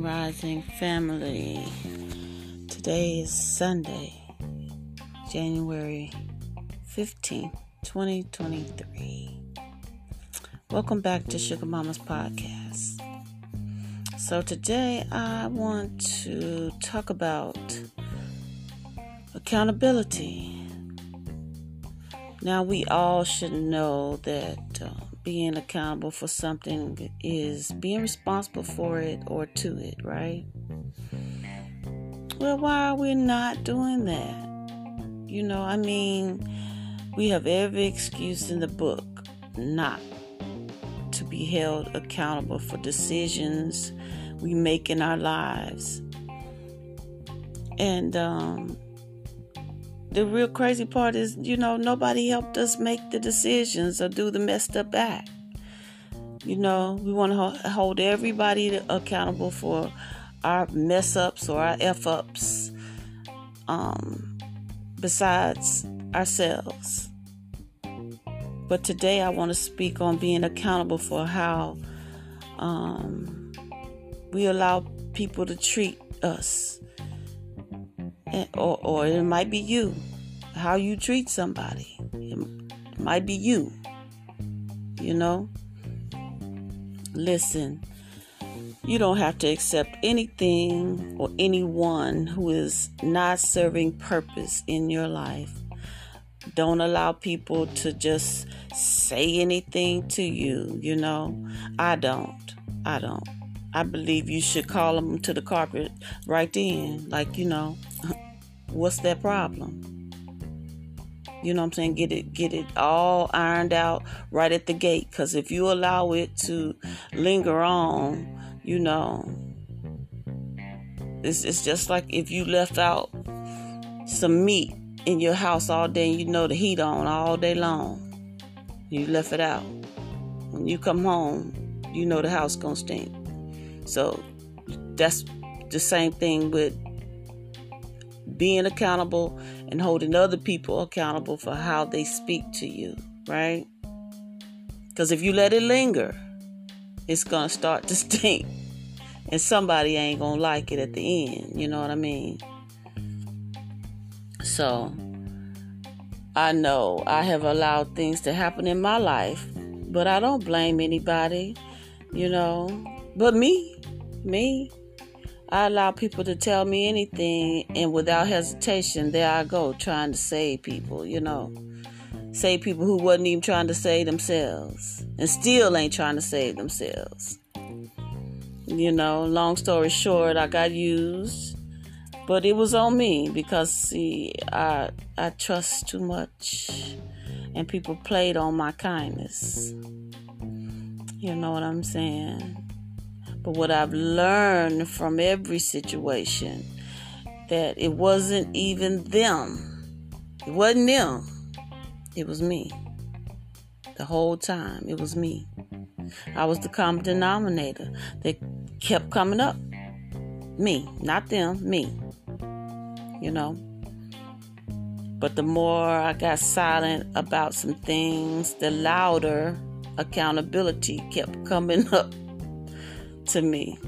Rising, family. Today is Sunday, January 15th, 2023. Welcome back to Sugar Mama's podcast. So, today I want to talk about accountability. Now, we all should know that. Uh, being accountable for something is being responsible for it or to it, right? Well, why are we not doing that? You know, I mean, we have every excuse in the book not to be held accountable for decisions we make in our lives. And um, the real crazy part is, you know, nobody helped us make the decisions or do the messed up act. You know, we want to hold everybody accountable for our mess ups or our f ups, um, besides ourselves. But today I want to speak on being accountable for how um, we allow people to treat us or, or it might be you, how you treat somebody. It might be you, you know. Listen, you don't have to accept anything or anyone who is not serving purpose in your life. Don't allow people to just say anything to you, you know. I don't. I don't. I believe you should call them to the carpet right then. Like, you know, what's that problem? You know what I'm saying? Get it get it all ironed out right at the gate. Cause if you allow it to linger on, you know, it's it's just like if you left out some meat in your house all day and you know the heat on all day long. You left it out. When you come home, you know the house gonna stink. So that's the same thing with being accountable and holding other people accountable for how they speak to you, right? Because if you let it linger, it's going to start to stink. And somebody ain't going to like it at the end. You know what I mean? So, I know I have allowed things to happen in my life, but I don't blame anybody, you know, but me. Me. I allow people to tell me anything, and without hesitation, there I go trying to save people, you know. Save people who wasn't even trying to save themselves, and still ain't trying to save themselves. You know, long story short, I got used, but it was on me because, see, I, I trust too much, and people played on my kindness. You know what I'm saying? But what I've learned from every situation that it wasn't even them. It wasn't them. It was me. The whole time it was me. I was the common denominator that kept coming up. Me, not them, me. You know. But the more I got silent about some things, the louder accountability kept coming up to me.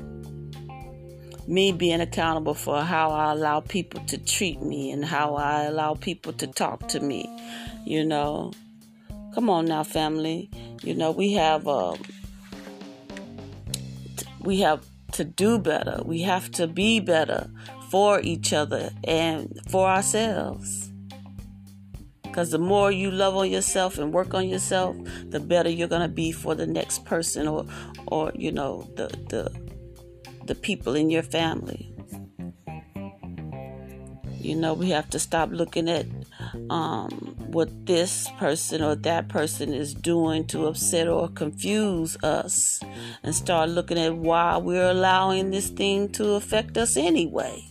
Me being accountable for how I allow people to treat me and how I allow people to talk to me. You know, come on now, family. You know, we have um, we have to do better. We have to be better for each other and for ourselves. Because the more you love on yourself and work on yourself, the better you're gonna be for the next person or, or you know, the the the people in your family. You know, we have to stop looking at um, what this person or that person is doing to upset or confuse us and start looking at why we're allowing this thing to affect us anyway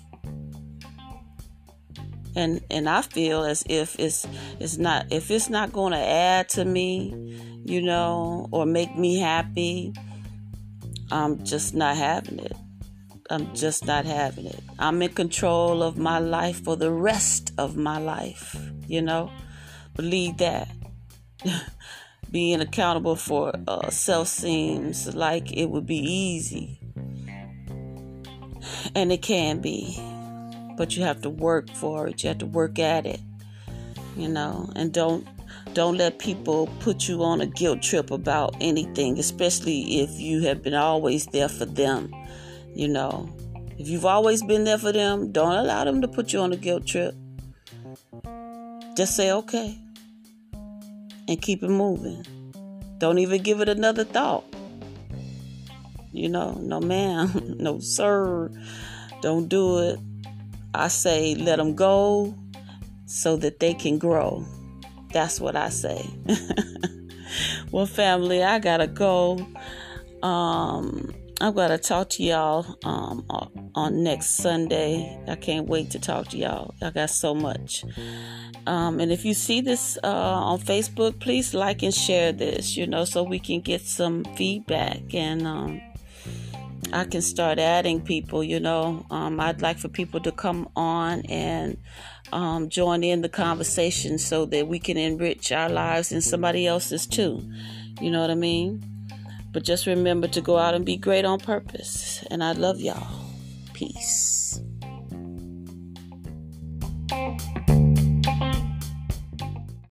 and and I feel as if it's it's not if it's not going to add to me, you know, or make me happy, I'm just not having it. I'm just not having it. I'm in control of my life for the rest of my life, you know. Believe that. Being accountable for uh, self seems like it would be easy. And it can be. But you have to work for it. You have to work at it. You know, and don't don't let people put you on a guilt trip about anything, especially if you have been always there for them. You know, if you've always been there for them, don't allow them to put you on a guilt trip. Just say okay and keep it moving. Don't even give it another thought. You know, no ma'am, no sir, don't do it. I say let them go so that they can grow. That's what I say. well, family, I gotta go. Um, I'm gonna talk to y'all um, on next Sunday. I can't wait to talk to y'all. I got so much. Um, and if you see this uh, on Facebook, please like and share this, you know, so we can get some feedback and um, I can start adding people, you know. Um, I'd like for people to come on and um, join in the conversation so that we can enrich our lives and somebody else's too. You know what I mean? But just remember to go out and be great on purpose. And I love y'all. Peace.